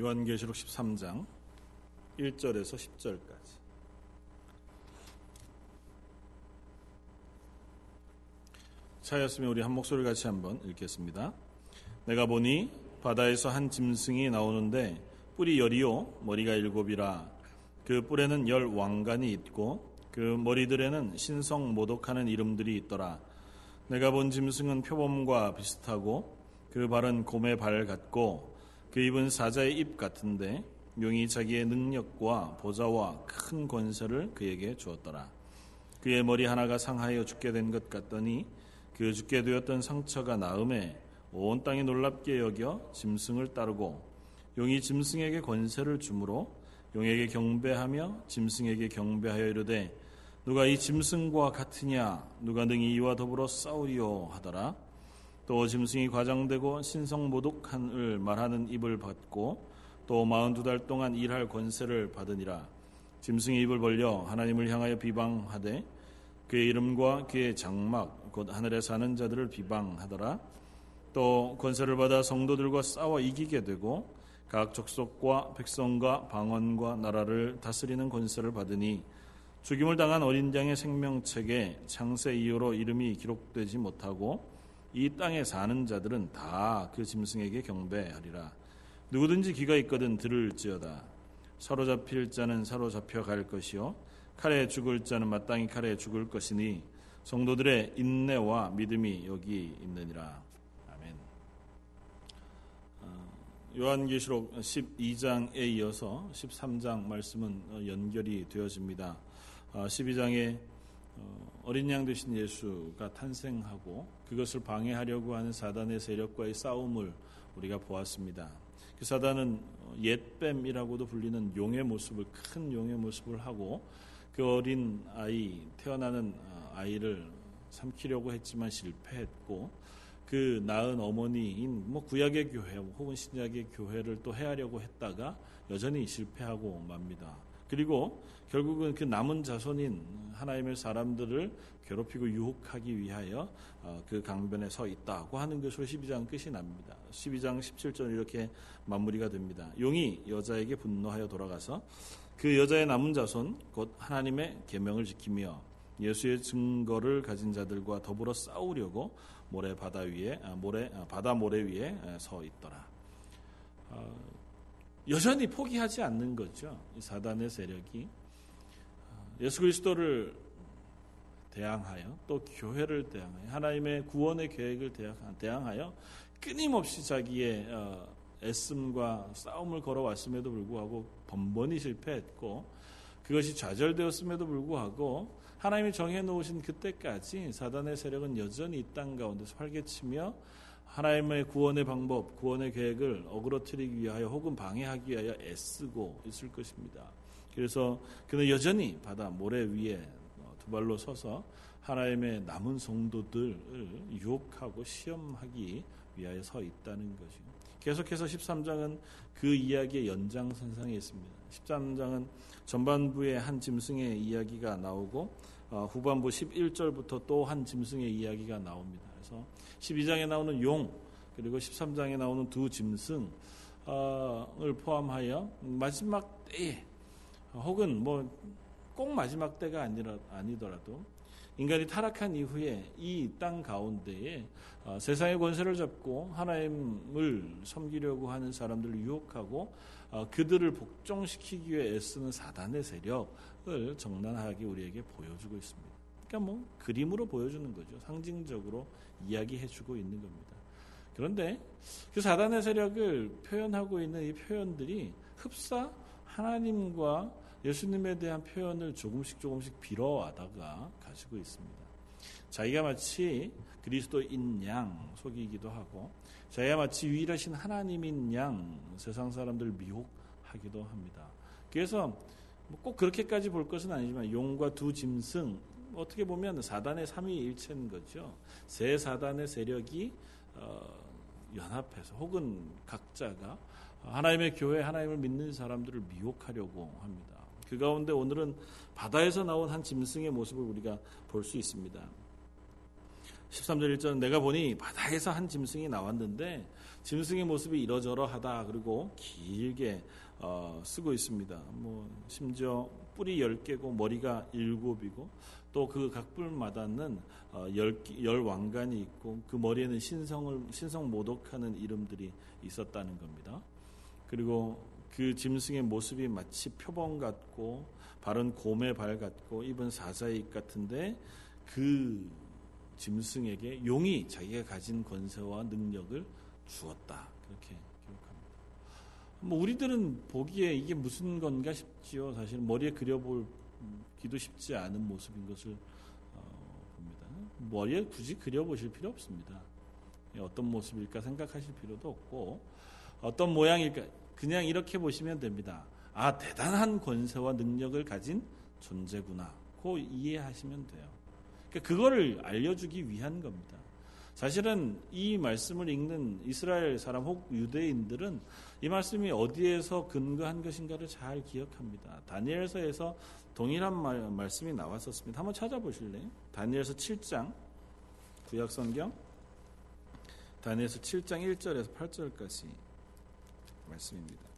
요한계시록 13장 1절에서 10절까지 차였으면 우리 한 목소리 같이 한번 읽겠습니다. 내가 보니 바다에서 한 짐승이 나오는데 뿔이 열이요 머리가 일곱이라 그 뿔에는 열 왕관이 있고 그 머리들에는 신성 모독하는 이름들이 있더라. 내가 본 짐승은 표범과 비슷하고 그 발은 곰의 발 같고 그 입은 사자의 입 같은데 용이 자기의 능력과 보좌와 큰 권세를 그에게 주었더라. 그의 머리 하나가 상하여 죽게 된 것 같더니 그 죽게 되었던 상처가 나음에 온 땅이 놀랍게 여겨 짐승을 따르고 용이 짐승에게 권세를 주므로 용에게 경배하며 짐승에게 경배하여 이르되 누가 이 짐승과 같으냐 누가 능히 이와 더불어 싸우리요 하더라 또 짐승이 과장되고 신성 모독한을 말하는 입을 받고 또 마흔 두 달 동안 일할 권세를 받으니라. 짐승이 입을 벌려 하나님을 향하여 비방하되 그의 이름과 그의 장막 곧 하늘에 사는 자들을 비방하더라. 또 권세를 받아 성도들과 싸워 이기게 되고 각 족속과 백성과 방언과 나라를 다스리는 권세를 받으니 죽임을 당한 어린 양의 생명책에 창세 이후로 이름이 기록되지 못하고 이 땅에 사는 자들은 다 그 짐승에게 경배하리라. 누구든지 귀가 있거든 들을지어다. 사로잡힐 자는 사로잡혀 갈 것이요 칼에 죽을 자는 마땅히 칼에 죽을 것이니 성도들의 인내와 믿음이 여기 있느니라. 아멘. 어, 요한계시록 12장에 이어서 13장 말씀은 연결이 되어집니다. 12장에 어, 어, 어린 양 되신 예수가 탄생하고 그것을 방해하려고 하는 사단의 세력과의 싸움을 우리가 보았습니다. 그 사단은 옛뱀이라고도 불리는 용의 모습을 큰 용의 모습을 하고 그 어린 아이 태어나는 아이를 삼키려고 했지만 실패했고 그 낳은 어머니인 뭐 구약의 교회 혹은 신약의 교회를 또 해하려고 했다가 여전히 실패하고 맙니다. 그리고 결국은 그 남은 자손인 하나님의 사람들을 괴롭히고 유혹하기 위하여 어, 그 강변에 서 있다고 하는 것으로 12장 끝이 납니다. 12장 17절 이렇게 마무리가 됩니다. 용이 여자에게 분노하여 돌아가서 그 여자의 남은 자손 곧 하나님의 계명을 지키며 예수의 증거를 가진 자들과 더불어 싸우려고 모래 바다 위에 아, 모래 아, 바다 모래 위에 서 있더라. 어, 여전히 포기하지 않는 거죠. 이 사단의 세력이 어, 예수 그리스도를 대항하여 또 교회를 대항하여 하나님의 구원의 계획을 대항하여 끊임없이 자기의 어, 애씀과 싸움을 걸어왔음에도 불구하고 번번이 실패했고 그것이 좌절되었음에도 불구하고 하나님이 정해놓으신 그때까지 사단의 세력은 여전히 이 땅 가운데서 활개치며 하나님의 구원의 방법, 구원의 계획을 어그러뜨리기 위하여 혹은 방해하기 위하여 애쓰고 있을 것입니다. 그래서 그는 여전히 바다 모래 위에 두 발로 서서 하나님의 남은 성도들을 유혹하고 시험하기 위하여 서 있다는 것이죠. 계속해서 13장은 그 이야기의 연장선상에 있습니다. 13장은 전반부에 한 짐승의 이야기가 나오고 어, 후반부 11절부터 또 한 짐승의 이야기가 나옵니다. 그래서 12장에 나오는 용 그리고 13장에 나오는 두 짐승을 포함하여 마지막 때에 혹은 뭐 꼭 마지막 때가 아니라 아니더라도 인간이 타락한 이후에 이 땅 가운데에 어, 세상의 권세를 잡고 하나님을 섬기려고 하는 사람들을 유혹하고 어, 그들을 복종시키기 위해 애쓰는 사단의 세력을 정난하게 우리에게 보여주고 있습니다. 그러니까 뭐 그림으로 보여주는 거죠. 상징적으로 이야기해주고 있는 겁니다. 그런데 그 사단의 세력을 표현하고 있는 이 표현들이 흡사 하나님과 예수님에 대한 표현을 조금씩 조금씩 빌어와다가 가지고 있습니다. 자기가 마치 그리스도인 양 속이기도 하고 자기가 마치 유일하신 하나님인 양 세상 사람들을 미혹하기도 합니다. 그래서 뭐꼭 그렇게까지 볼 것은 아니지만 용과 두 짐승 어떻게 보면 사단의 삼위일체인 거죠. 세 사단의 세력이 어, 연합해서 혹은 각자가 하나님의 교회 하나님을 믿는 사람들을 미혹하려고 합니다. 그 가운데 오늘은 바다에서 나온 한 짐승의 모습을 우리가 볼 수 있습니다. 13절 1절은 내가 보니 바다에서 한 짐승이 나왔는데 짐승의 모습이 이러저러하다 그리고 길게 어, 쓰고 있습니다. 뭐 심지어 뿔이 10개고 머리가 7이고 또 그 각 뿔마다는 어, 열, 열 왕관이 있고 그 머리에는 신성을 신성 모독하는 이름들이 있었다는 겁니다. 그리고 그 짐승의 모습이 마치 표범 같고 발은 곰의 발 같고 입은 사자익 같은데 그 짐승에게 용이 자기가 가진 권세와 능력을 주었다. 그렇게 기록합니다. 뭐 우리들은 보기에 이게 무슨 건가 싶지요. 사실 머리에 그려보기도 쉽지 않은 모습인 것을 어, 봅니다. 머리에 굳이 그려보실 필요 없습니다. 어떤 모습일까 생각하실 필요도 없고 어떤 모양일까 그냥 이렇게 보시면 됩니다. 아 대단한 권세와 능력을 가진 존재구나. 고 이해하시면 돼요. 그러니까 그거를 알려주기 위한 겁니다. 사실은 이 말씀을 읽는 이스라엘 사람 혹 유대인들은 이 말씀이 어디에서 근거한 것인가를 잘 기억합니다. 다니엘서에서 동일한 말, 말씀이 나왔었습니다. 한번 찾아보실래요? 다니엘서 7장 구약 성경 다니엘서 7장 1절에서 8절까지 말씀입니다.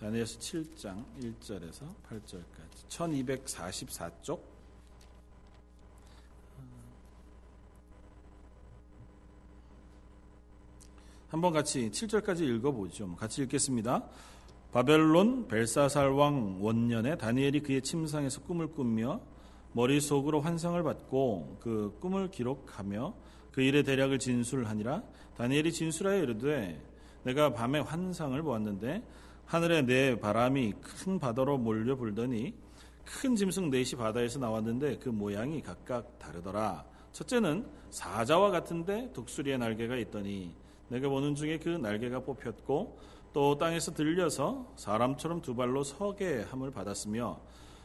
다니엘서 7장 1절에서 8절까지 1244쪽 한번 같이 7절까지 읽어보죠. 같이 읽겠습니다. 바벨론 벨사살 왕 원년에 다니엘이 그의 침상에서 꿈을 꾸며 머릿속으로 환상을 받고 그 꿈을 기록하며 그 일의 대략을 진술하니라 다니엘이 진술하여 이르되 내가 밤에 환상을 보았는데 하늘에 내 바람이 큰 바다로 몰려 불더니 큰 짐승 넷이 바다에서 나왔는데 그 모양이 각각 다르더라. 첫째는 사자와 같은데 독수리의 날개가 있더니 내가 보는 중에 그 날개가 뽑혔고 또 땅에서 들려서 사람처럼 두 발로 서게 함을 받았으며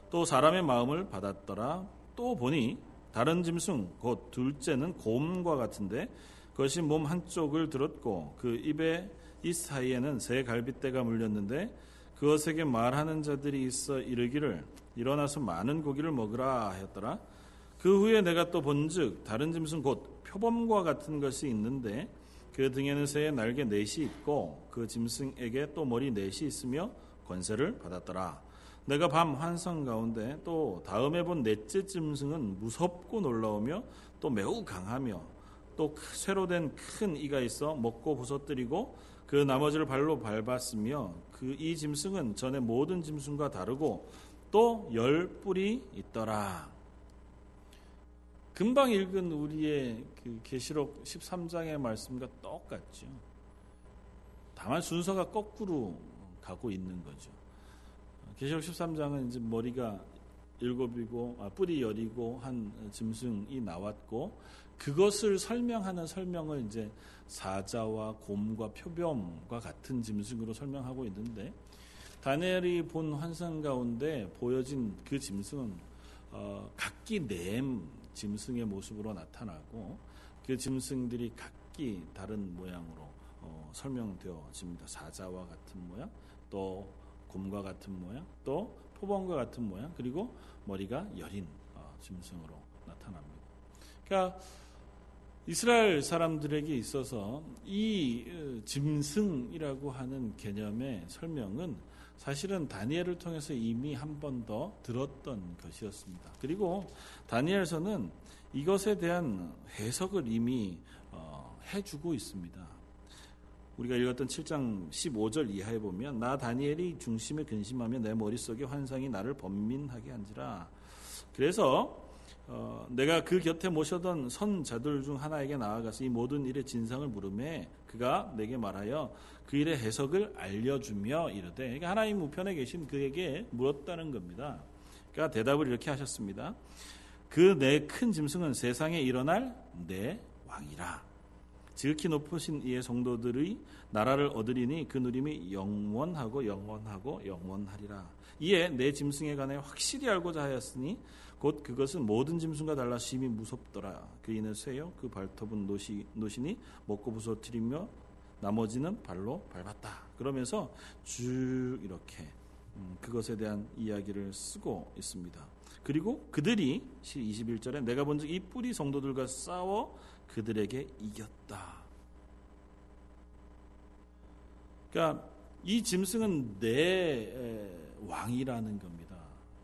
또 사람의 마음을 받았더라. 또 보니 다른 짐승 곧 둘째는 곰과 같은데 그것이 몸 한쪽을 들었고 그 입에 이 사이에는 새 갈빗대가 물렸는데 그것에게 말하는 자들이 있어 이르기를 일어나서 많은 고기를 먹으라 하였더라. 그 후에 내가 또 본즉 다른 짐승 곧 표범과 같은 것이 있는데 그 등에는 새의 날개 넷이 있고 그 짐승에게 또 머리 넷이 있으며 권세를 받았더라. 내가 밤 환상 가운데 또 다음에 본 넷째 짐승은 무섭고 놀라우며 또 매우 강하며 또 쇠로 된 큰 이가 있어 먹고 부서뜨리고 그 나머지를 발로 밟았으며 그 이 짐승은 전에 모든 짐승과 다르고 또 열 뿔이 있더라. 금방 읽은 우리의 그 계시록 13장의 말씀과 똑같죠. 다만 순서가 거꾸로 가고 있는 거죠. 계시록 13장은 이제 머리가 일곱이고 아, 뿔이 열이고 한 짐승이 나왔고 그것을 설명하는 설명을 이제 사자와 곰과 표범과 같은 짐승으로 설명하고 있는데 다니엘이 본 환상 가운데 보여진 그 짐승은 어, 각기 냄 짐승의 모습으로 나타나고 그 짐승들이 각기 다른 모양으로 어, 설명되어집니다. 사자와 같은 모양, 또 곰과 같은 모양, 또 표범과 같은 모양, 그리고 머리가 여린 어, 짐승으로 나타납니다. 그러니까 이스라엘 사람들에게 있어서 이 어, 짐승이라고 하는 개념의 설명은 사실은 다니엘을 통해서 이미 한 번 더 들었던 것이었습니다. 그리고 다니엘서는 이것에 대한 해석을 이미 어, 해주고 있습니다. 우리가 읽었던 7장 15절 이하에 보면 나 다니엘이 중심에 근심하며 내 머릿속에 환상이 나를 번민하게 한지라. 그래서 어, 내가 그 곁에 모셔던 선자들 중 하나에게 나아가서 이 모든 일의 진상을 물음에 그가 내게 말하여 그 일의 해석을 알려주며 이르되 그러니까 하나님 우편에 계신 그에게 물었다는 겁니다. 그러니까 대답을 이렇게 하셨습니다. 그 내 큰 짐승은 세상에 일어날 내 왕이라. 지극히 높으신 이의 성도들의 나라를 얻으리니 그 누림이 영원하고 영원하고 영원하리라. 이에 내 짐승에 관해 확실히 알고자 하였으니 곧 그것은 모든 짐승과 달라 심히 무섭더라. 그 이는 쇠요 그 발톱은 노시, 노시니 먹고 부서뜨리며 나머지는 발로 밟았다. 그러면서 쭉 이렇게 음, 그것에 대한 이야기를 쓰고 있습니다. 그리고 그들이 21절에 내가 본즉 이 뿌리 성도들과 싸워 그들에게 이겼다. 그러니까 이 짐승은 내 왕이라는 겁니다.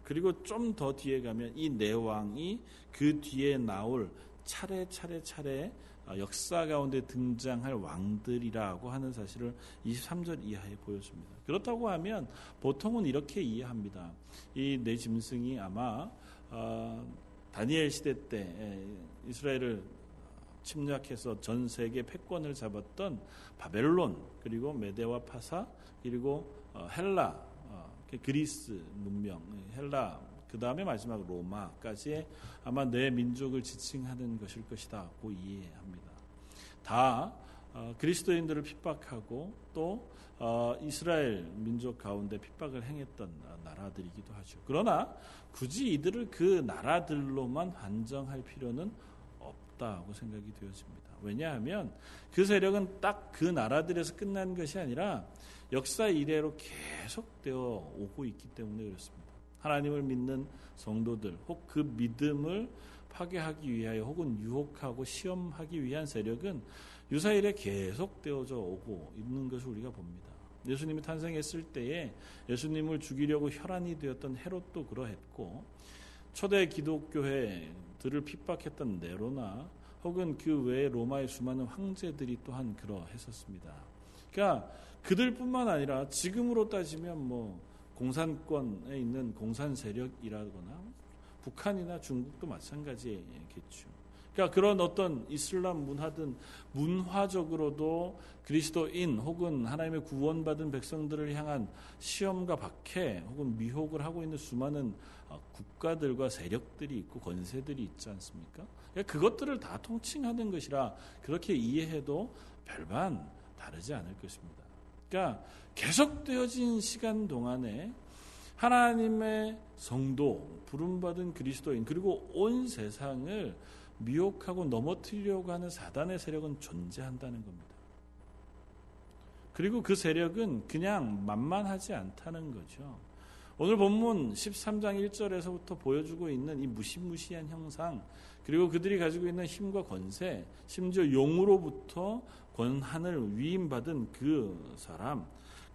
그리고 좀 더 뒤에 가면 이 내 왕이 그 뒤에 나올 차례 차례 차례 어, 역사 가운데 등장할 왕들이라고 하는 사실을 23절 이하에 보여줍니다. 그렇다고 하면 보통은 이렇게 이해합니다. 이네 짐승이 아마 어, 다니엘 시대 때 이스라엘을 침략해서 전 세계 패권을 잡았던 바벨론 그리고 메데와 파사 그리고 어, 헬라 어, 그리스 문명 헬라 그 다음에 마지막 로마까지의 아마 내 민족을 지칭하는 것일 것이다고 이해합니다. 다 어, 그리스도인들을 핍박하고 또 어, 이스라엘 민족 가운데 핍박을 행했던 나라들이기도 하죠. 그러나 굳이 이들을 그 나라들로만 한정할 필요는 없다고 생각이 되어집니다. 왜냐하면 그 세력은 딱 그 나라들에서 끝난 것이 아니라 역사 이래로 계속되어 오고 있기 때문에 그렇습니다. 하나님을 믿는 성도들 혹 그 믿음을 파괴하기 위하여 혹은 유혹하고 시험하기 위한 세력은 유사일에 계속 되어져 오고 있는 것을 우리가 봅니다. 예수님이 탄생했을 때에 예수님을 죽이려고 혈안이 되었던 헤롯도 그러했고 초대 기독교회 들을 핍박했던 네로나 혹은 그 외에 로마의 수많은 황제들이 또한 그러했었습니다. 그러니까 그들뿐만 아니라 지금으로 따지면 뭐 공산권에 있는 공산 세력이라거나 북한이나 중국도 마찬가지겠죠. 그러니까 그런 어떤 이슬람 문화든 문화적으로도 그리스도인 혹은 하나님의 구원받은 백성들을 향한 시험과 박해 혹은 미혹을 하고 있는 수많은 어, 국가들과 세력들이 있고 권세들이 있지 않습니까? 그러니까 그것들을 다 통칭하는 것이라 그렇게 이해해도 별반 다르지 않을 것입니다. 그러니까 계속되어진 시간 동안에 하나님의 성도, 부름받은 그리스도인, 그리고 온 세상을 미혹하고 넘어뜨리려고 하는 사단의 세력은 존재한다는 겁니다. 그리고 그 세력은 그냥 만만하지 않다는 거죠. 오늘 본문 13장 1절에서부터 보여주고 있는 이 무시무시한 형상, 그리고 그들이 가지고 있는 힘과 권세, 심지어 용으로부터 권한을 위임받은 그 사람,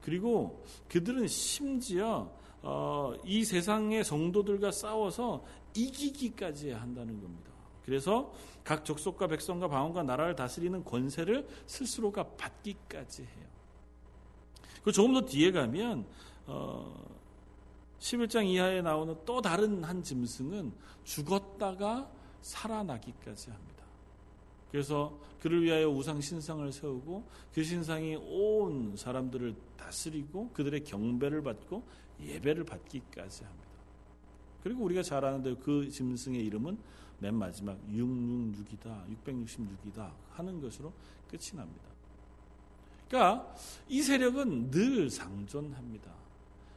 그리고 그들은 심지어 어, 이 세상의 성도들과 싸워서 이기기까지 한다는 겁니다. 그래서 각 족속과 백성과 방언과 나라를 다스리는 권세를 스스로가 받기까지 해요. 그 조금 더 뒤에 가면 어, 11장 이하에 나오는 또 다른 한 짐승은 죽었다가 살아나기까지 합니다. 그래서 그를 위하여 우상 신상을 세우고 그 신상이 온 사람들을 다스리고 그들의 경배를 받고 예배를 받기까지 합니다. 그리고 우리가 잘 아는데 그 짐승의 이름은 맨 마지막 666이다, 666이다 하는 것으로 끝이 납니다. 그러니까 이 세력은 늘 상존합니다.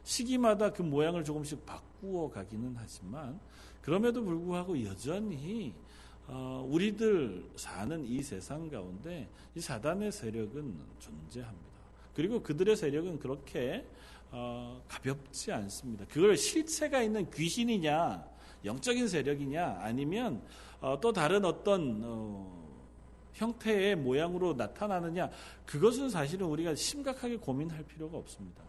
시기마다 그 모양을 조금씩 바꾸어 가기는 하지만 그럼에도 불구하고 여전히 어, 우리들 사는 이 세상 가운데 이 사단의 세력은 존재합니다. 그리고 그들의 세력은 그렇게 어, 가볍지 않습니다. 그걸 실체가 있는 귀신이냐, 영적인 세력이냐, 아니면 어, 또 다른 어떤 어, 형태의 모양으로 나타나느냐, 그것은 사실은 우리가 심각하게 고민할 필요가 없습니다.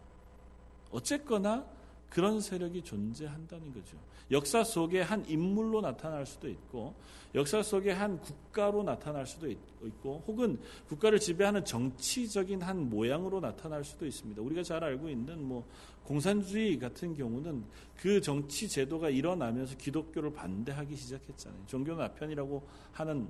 어쨌거나 그런 세력이 존재한다는 거죠. 역사 속에 한 인물로 나타날 수도 있고, 역사 속에 한 국가로 나타날 수도 있고, 혹은 국가를 지배하는 정치적인 한 모양으로 나타날 수도 있습니다. 우리가 잘 알고 있는 뭐 공산주의 같은 경우는 그 정치 제도가 일어나면서 기독교를 반대하기 시작했잖아요. 종교 나편이라고 하는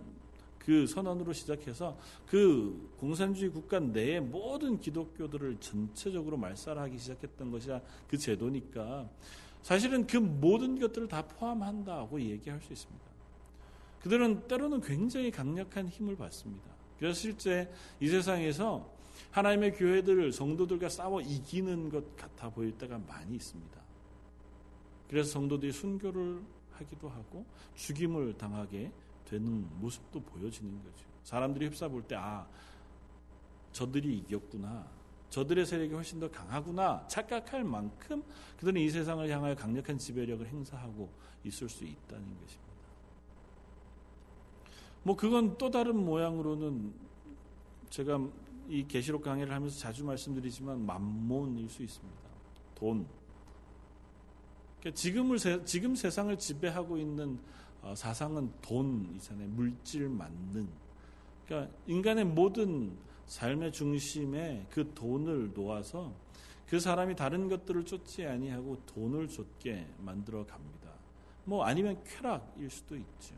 그 선언으로 시작해서 그 공산주의 국가 내의 모든 기독교들을 전체적으로 말살하기 시작했던 것이라 그 제도니까 사실은 그 모든 것들을 다 포함한다고 얘기할 수 있습니다. 그들은 때로는 굉장히 강력한 힘을 받습니다. 그래서 실제 이 세상에서 하나님의 교회들 성도들과 싸워 이기는 것 같아 보일 때가 많이 있습니다. 그래서 성도들이 순교를 하기도 하고 죽임을 당하게 되는 모습도 보여지는 거죠. 사람들이 휩싸볼 때, 아, 저들이 이겼구나. 저들의 세력이 훨씬 더 강하구나 착각할 만큼 그들은 이 세상을 향하여 강력한 지배력을 행사하고 있을 수 있다는 것입니다. 뭐 그건 또 다른 모양으로는 제가 이 계시록 강의를 하면서 자주 말씀드리지만 만몬일 수 있습니다. 돈. 그러니까 지금을 지금 세상을 지배하고 있는 어, 사상은 돈이잖아요. 물질 만능. 그러니까 인간의 모든 삶의 중심에 그 돈을 놓아서 그 사람이 다른 것들을 쫓지 아니하고 돈을 쫓게 만들어 갑니다. 뭐 아니면 쾌락일 수도 있죠.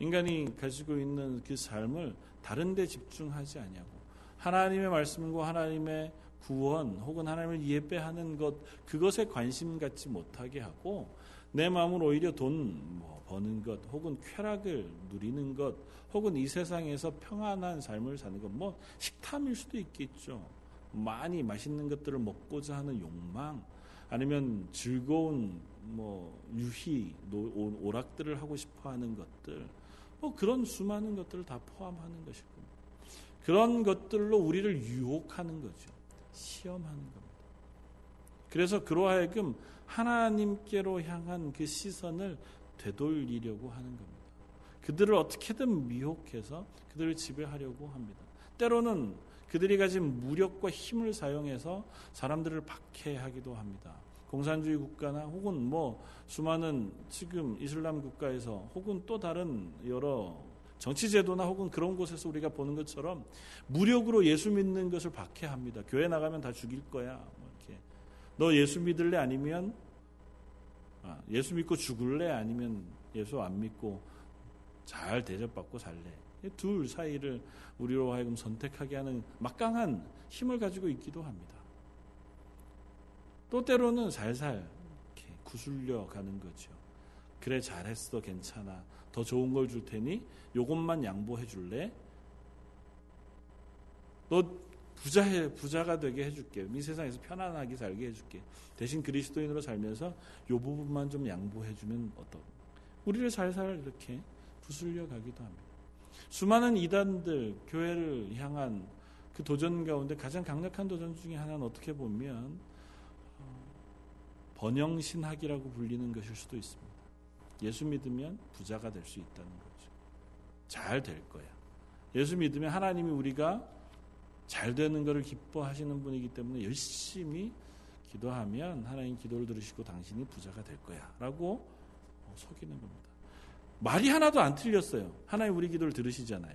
인간이 가지고 있는 그 삶을 다른 데 집중하지 아니하고 하나님의 말씀과 하나님의 구원 혹은 하나님을 예배하는 것 그것에 관심 갖지 못하게 하고 내 마음을 오히려 돈 뭐 버는 것 혹은 쾌락을 누리는 것 혹은 이 세상에서 평안한 삶을 사는 것 뭐 식탐일 수도 있겠죠. 많이 맛있는 것들을 먹고자 하는 욕망 아니면 즐거운 뭐 유희 오락들을 하고 싶어 하는 것들 뭐 그런 수많은 것들을 다 포함하는 것이고 그런 것들로 우리를 유혹하는 거죠. 시험하는 겁니다. 그래서 그러하여금 하나님께로 향한 그 시선을 되돌리려고 하는 겁니다. 그들을 어떻게든 미혹해서 그들을 지배하려고 합니다. 때로는 그들이 가진 무력과 힘을 사용해서 사람들을 박해하기도 합니다. 공산주의 국가나 혹은 뭐 수많은 지금 이슬람 국가에서 혹은 또 다른 여러 정치 제도나 혹은 그런 곳에서 우리가 보는 것처럼 무력으로 예수 믿는 것을 박해합니다. 교회 나가면 다 죽일 거야. 너 예수 믿을래 아니면 아, 예수 믿고 죽을래 아니면 예수 안 믿고 잘 대접받고 살래. 둘 사이를 우리로 하여금 선택하게 하는 막강한 힘을 가지고 있기도 합니다. 또 때로는 살살 구슬려 가는 거죠. 그래 잘했어 괜찮아 더 좋은 걸 줄 테니 요것만 양보해 줄래? 너 부자해 부자가 되게 해줄게. 이 세상에서 편안하게 살게 해줄게. 대신 그리스도인으로 살면서 요 부분만 좀 양보해주면 어떠? 우리를 살살 이렇게 부술려 가기도 합니다. 수많은 이단들 교회를 향한 그 도전 가운데 가장 강력한 도전 중에 하나는 어떻게 보면 번영신학이라고 불리는 것일 수도 있습니다. 예수 믿으면 부자가 될 수 있다는 거죠. 잘 될 거야. 예수 믿으면 하나님이 우리가 잘 되는 것을 기뻐하시는 분이기 때문에 열심히 기도하면 하나님 기도를 들으시고 당신이 부자가 될 거야. 라고 속이는 겁니다. 말이 하나도 안 틀렸어요. 하나님 우리 기도를 들으시잖아요.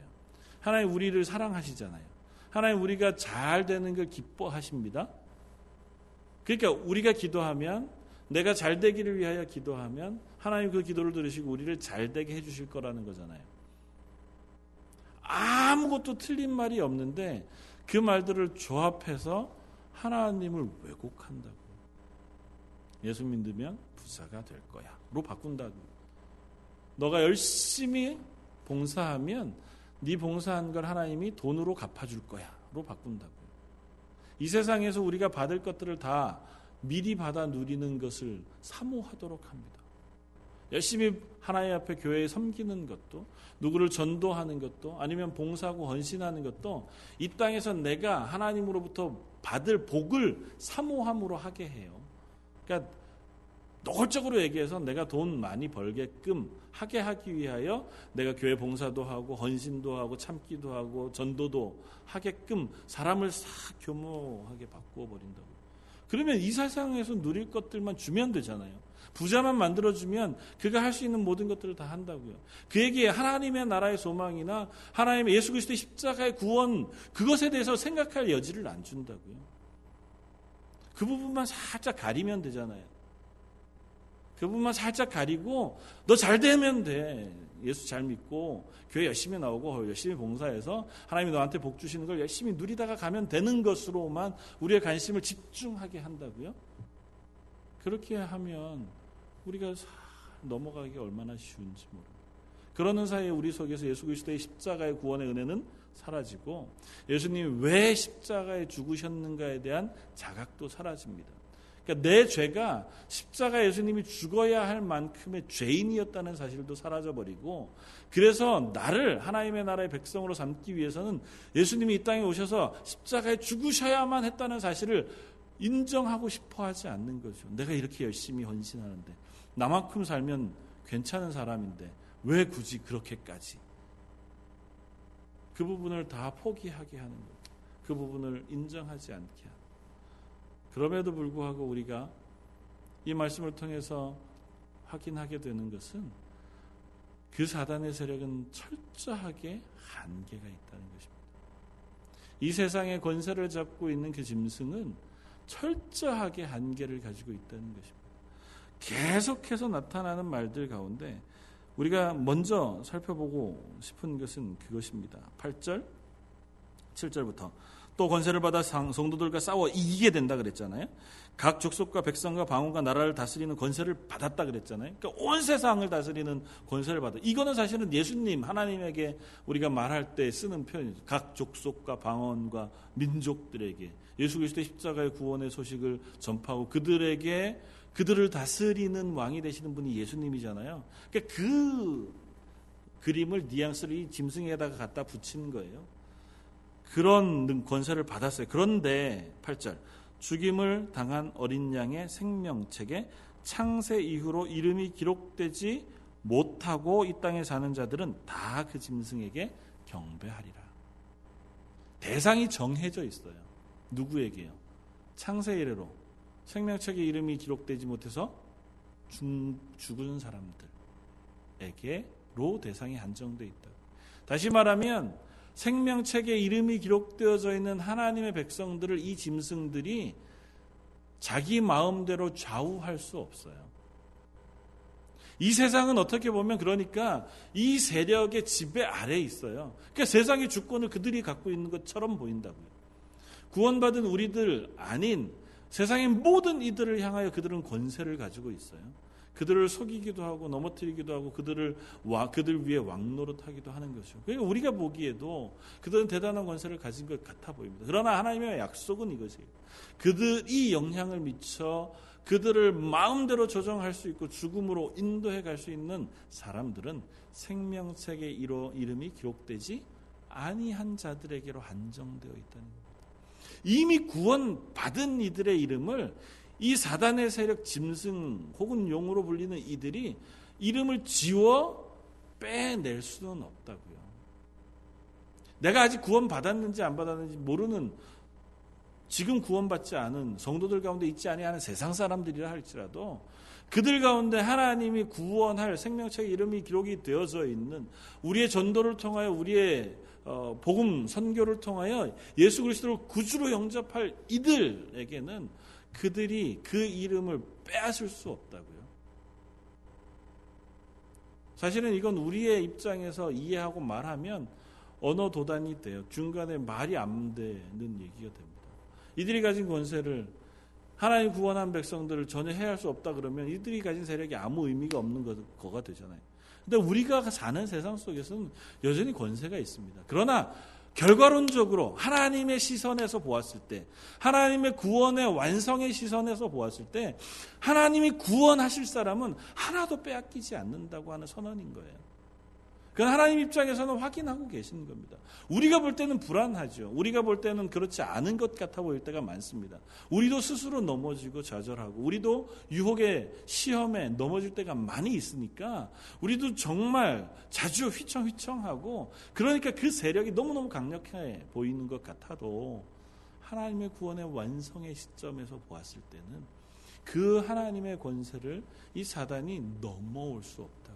하나님 우리를 사랑하시잖아요. 하나님 우리가 잘 되는 걸 기뻐하십니다. 그러니까 우리가 기도하면 내가 잘 되기를 위하여 기도하면 하나님 그 기도를 들으시고 우리를 잘 되게 해주실 거라는 거잖아요. 아무것도 틀린 말이 없는데 그 말들을 조합해서 하나님을 왜곡한다고. 예수 믿으면 부자가 될 거야. 로 바꾼다고. 너가 열심히 봉사하면 네 봉사한 걸 하나님이 돈으로 갚아줄 거야. 로 바꾼다고. 이 세상에서 우리가 받을 것들을 다 미리 받아 누리는 것을 사모하도록 합니다. 열심히 하나님 앞에 교회에 섬기는 것도 누구를 전도하는 것도 아니면 봉사하고 헌신하는 것도 이 땅에서 내가 하나님으로부터 받을 복을 사모함으로 하게 해요. 그러니까 노골적으로 얘기해서 내가 돈 많이 벌게끔 하게 하기 위하여 내가 교회 봉사도 하고 헌신도 하고 참기도 하고 전도도 하게끔 사람을 싹 교모하게 바꾸어 버린다고. 그러면 이 세상에서 누릴 것들만 주면 되잖아요. 부자만 만들어주면 그가 할 수 있는 모든 것들을 다 한다고요. 그에게 하나님의 나라의 소망이나 하나님의 예수 그리스도의 십자가의 구원 그것에 대해서 생각할 여지를 안 준다고요. 그 부분만 살짝 가리면 되잖아요. 그 부분만 살짝 가리고 너 잘 되면 돼. 예수 잘 믿고 교회 열심히 나오고 열심히 봉사해서 하나님이 너한테 복 주시는 걸 열심히 누리다가 가면 되는 것으로만 우리의 관심을 집중하게 한다고요? 그렇게 하면 우리가 넘어가기 얼마나 쉬운지 모릅니다. 그러는 사이에 우리 속에서 예수 그리스도의 십자가의 구원의 은혜는 사라지고 예수님이 왜 십자가에 죽으셨는가에 대한 자각도 사라집니다. 그러니까 내 죄가 십자가 예수님이 죽어야 할 만큼의 죄인이었다는 사실도 사라져 버리고 그래서 나를 하나님의 나라의 백성으로 삼기 위해서는 예수님이 이 땅에 오셔서 십자가에 죽으셔야만 했다는 사실을 인정하고 싶어 하지 않는 거죠. 내가 이렇게 열심히 헌신하는데 나만큼 살면 괜찮은 사람인데 왜 굳이 그렇게까지 그 부분을 다 포기하게 하는 거죠. 그 부분을 인정하지 않게 하는 그럼에도 불구하고 우리가 이 말씀을 통해서 확인하게 되는 것은 그 사단의 세력은 철저하게 한계가 있다는 것입니다. 이 세상의 권세를 잡고 있는 그 짐승은 철저하게 한계를 가지고 있다는 것입니다. 계속해서 나타나는 말들 가운데 우리가 먼저 살펴보고 싶은 것은 그것입니다. 8절, 7절부터 또 권세를 받아 성도들과 싸워 이기게 된다 그랬잖아요. 각 족속과 백성과 방언과 나라를 다스리는 권세를 받았다 그랬잖아요. 그러니까 온 세상을 다스리는 권세를 받아. 이거는 사실은 예수님 하나님에게 우리가 말할 때 쓰는 표현이죠. 각 족속과 방언과 민족들에게 예수 그리스도의 십자가의 구원의 소식을 전파하고 그들에게 그들을 다스리는 왕이 되시는 분이 예수님이잖아요. 그러니까 그 그림을 뉘앙스를 이 짐승에다가 갖다 붙인 거예요. 그런 권세를 받았어요. 그런데 8절 죽임을 당한 어린 양의 생명책에 창세 이후로 이름이 기록되지 못하고 이 땅에 사는 자들은 다 그 짐승에게 경배하리라. 대상이 정해져 있어요. 누구에게요? 창세 이래로 생명책에 이름이 기록되지 못해서 죽, 죽은 사람들에게로 대상이 한정돼 있다. 다시 말하면 생명책에 이름이 기록되어져 있는 하나님의 백성들을 이 짐승들이 자기 마음대로 좌우할 수 없어요. 이 세상은 어떻게 보면 그러니까 이 세력의 지배 아래에 있어요. 그러니까 세상의 주권을 그들이 갖고 있는 것처럼 보인다고요. 구원받은 우리들 아닌 세상의 모든 이들을 향하여 그들은 권세를 가지고 있어요. 그들을 속이기도 하고 넘어뜨리기도 하고 그들을 와 그들 위에 왕노릇하기도 하는 것이죠. 그러니까 우리가 보기에도 그들은 대단한 권세를 가진 것 같아 보입니다. 그러나 하나님의 약속은 이것이에요. 그들이 영향을 미쳐 그들을 마음대로 조정할 수 있고 죽음으로 인도해 갈 수 있는 사람들은 생명책의 이름이 기록되지 아니한 자들에게로 한정되어 있다는 겁니다. 이미 구원 받은 이들의 이름을 이 사단의 세력 짐승 혹은 용으로 불리는 이들이 이름을 지워 빼낼 수는 없다고요. 내가 아직 구원 받았는지 안 받았는지 모르는 지금 구원받지 않은 성도들 가운데 있지 아니하는 세상 사람들이라 할지라도 그들 가운데 하나님이 구원할 생명책의 이름이 기록이 되어져 있는 우리의 전도를 통하여 우리의 어, 복음 선교를 통하여 예수 그리스도를 구주로 영접할 이들에게는 그들이 그 이름을 빼앗을 수 없다고요. 사실은 이건 우리의 입장에서 이해하고 말하면 언어 도단이 돼요. 중간에 말이 안 되는 얘기가 됩니다. 이들이 가진 권세를 하나님 구원한 백성들을 전혀 해할 수 없다 그러면 이들이 가진 세력이 아무 의미가 없는 거가 되잖아요. 근데 우리가 사는 세상 속에서는 여전히 권세가 있습니다. 그러나 결과론적으로 하나님의 시선에서 보았을 때, 하나님의 구원의 완성의 시선에서 보았을 때, 하나님이 구원하실 사람은 하나도 빼앗기지 않는다고 하는 선언인 거예요. 그건 하나님 입장에서는 확인하고 계시는 겁니다. 우리가 볼 때는 불안하죠. 우리가 볼 때는 그렇지 않은 것 같아 보일 때가 많습니다. 우리도 스스로 넘어지고 좌절하고, 우리도 유혹의 시험에 넘어질 때가 많이 있으니까, 우리도 정말 자주 휘청휘청하고, 그러니까 그 세력이 너무너무 강력해 보이는 것 같아도, 하나님의 구원의 완성의 시점에서 보았을 때는, 그 하나님의 권세를 이 사단이 넘어올 수 없다.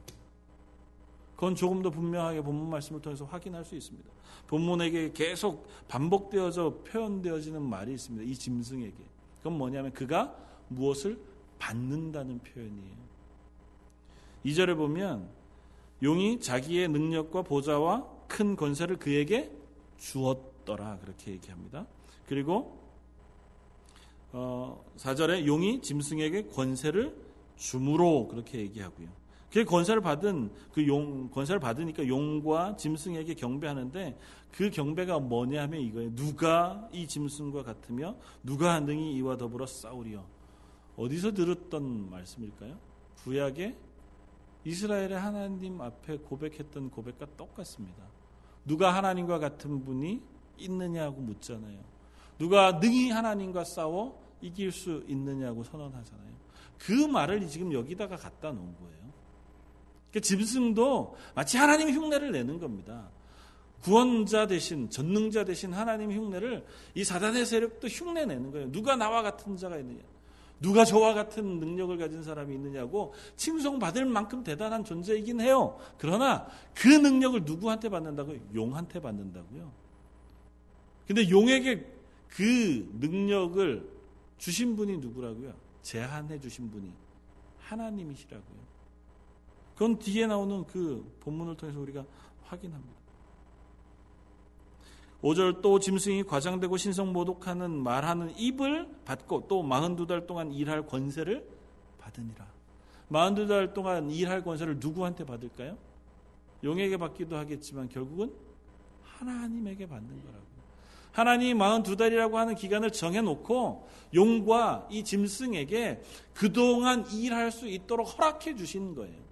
그건 조금 더 분명하게 본문 말씀을 통해서 확인할 수 있습니다. 본문에게 계속 반복되어져 표현되어지는 말이 있습니다. 이 짐승에게. 그건 뭐냐면 그가 무엇을 받는다는 표현이에요. 2절에 보면 용이 자기의 능력과 보좌와 큰 권세를 그에게 주었더라. 그렇게 얘기합니다. 그리고 어, 4절에 용이 짐승에게 권세를 주므로 그렇게 얘기하고요. 그 권세를 받은 그 용, 권세를 받으니까 용과 짐승에게 경배하는데 그 경배가 뭐냐 하면 이거예요. 누가 이 짐승과 같으며 누가 능히 이와 더불어 싸우리요. 어디서 들었던 말씀일까요? 구약에 이스라엘의 하나님 앞에 고백했던 고백과 똑같습니다. 누가 하나님과 같은 분이 있느냐고 묻잖아요. 누가 능히 하나님과 싸워 이길 수 있느냐고 선언하잖아요. 그 말을 지금 여기다가 갖다 놓은 거예요. 그러니까 짐승도 마치 하나님 흉내를 내는 겁니다. 구원자 대신 전능자 대신 하나님 흉내를 이 사단의 세력도 흉내 내는 거예요. 누가 나와 같은 자가 있느냐? 누가 저와 같은 능력을 가진 사람이 있느냐고 칭송받을 만큼 대단한 존재이긴 해요. 그러나 그 능력을 누구한테 받는다고요? 용한테 받는다고요. 근데 용에게 그 능력을 주신 분이 누구라고요? 제한해 주신 분이 하나님이시라고요. 그건 뒤에 나오는 그 본문을 통해서 우리가 확인합니다. 5절 또 짐승이 과장되고 신성 모독하는 말하는 입을 받고 또 42달 동안 일할 권세를 받으니라. 42달 동안 일할 권세를 누구한테 받을까요? 용에게 받기도 하겠지만 결국은 하나님에게 받는 거라고. 하나님이 42달이라고 하는 기간을 정해놓고 용과 이 짐승에게 그동안 일할 수 있도록 허락해 주신 거예요.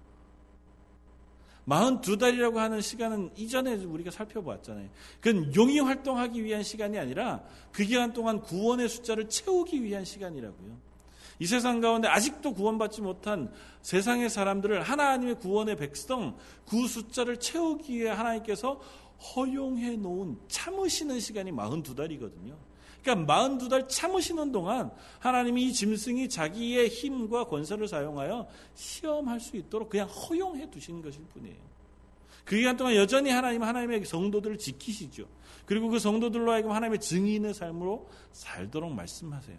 42달이라고 하는 시간은 이전에 우리가 살펴보았잖아요. 그건 용이 활동하기 위한 시간이 아니라 그 기간 동안 구원의 숫자를 채우기 위한 시간이라고요. 이 세상 가운데 아직도 구원받지 못한 세상의 사람들을 하나님의 구원의 백성, 그 숫자를 채우기 위해 하나님께서 허용해 놓은 참으시는 시간이 42달이거든요. 그러니까 42달 참으시는 동안 하나님이 이 짐승이 자기의 힘과 권세를 사용하여 시험할 수 있도록 그냥 허용해 두신 것일 뿐이에요. 그 기간 동안 여전히 하나님 하나님의 성도들을 지키시죠. 그리고 그 성도들로 하여금 하나님의 증인의 삶으로 살도록 말씀하세요.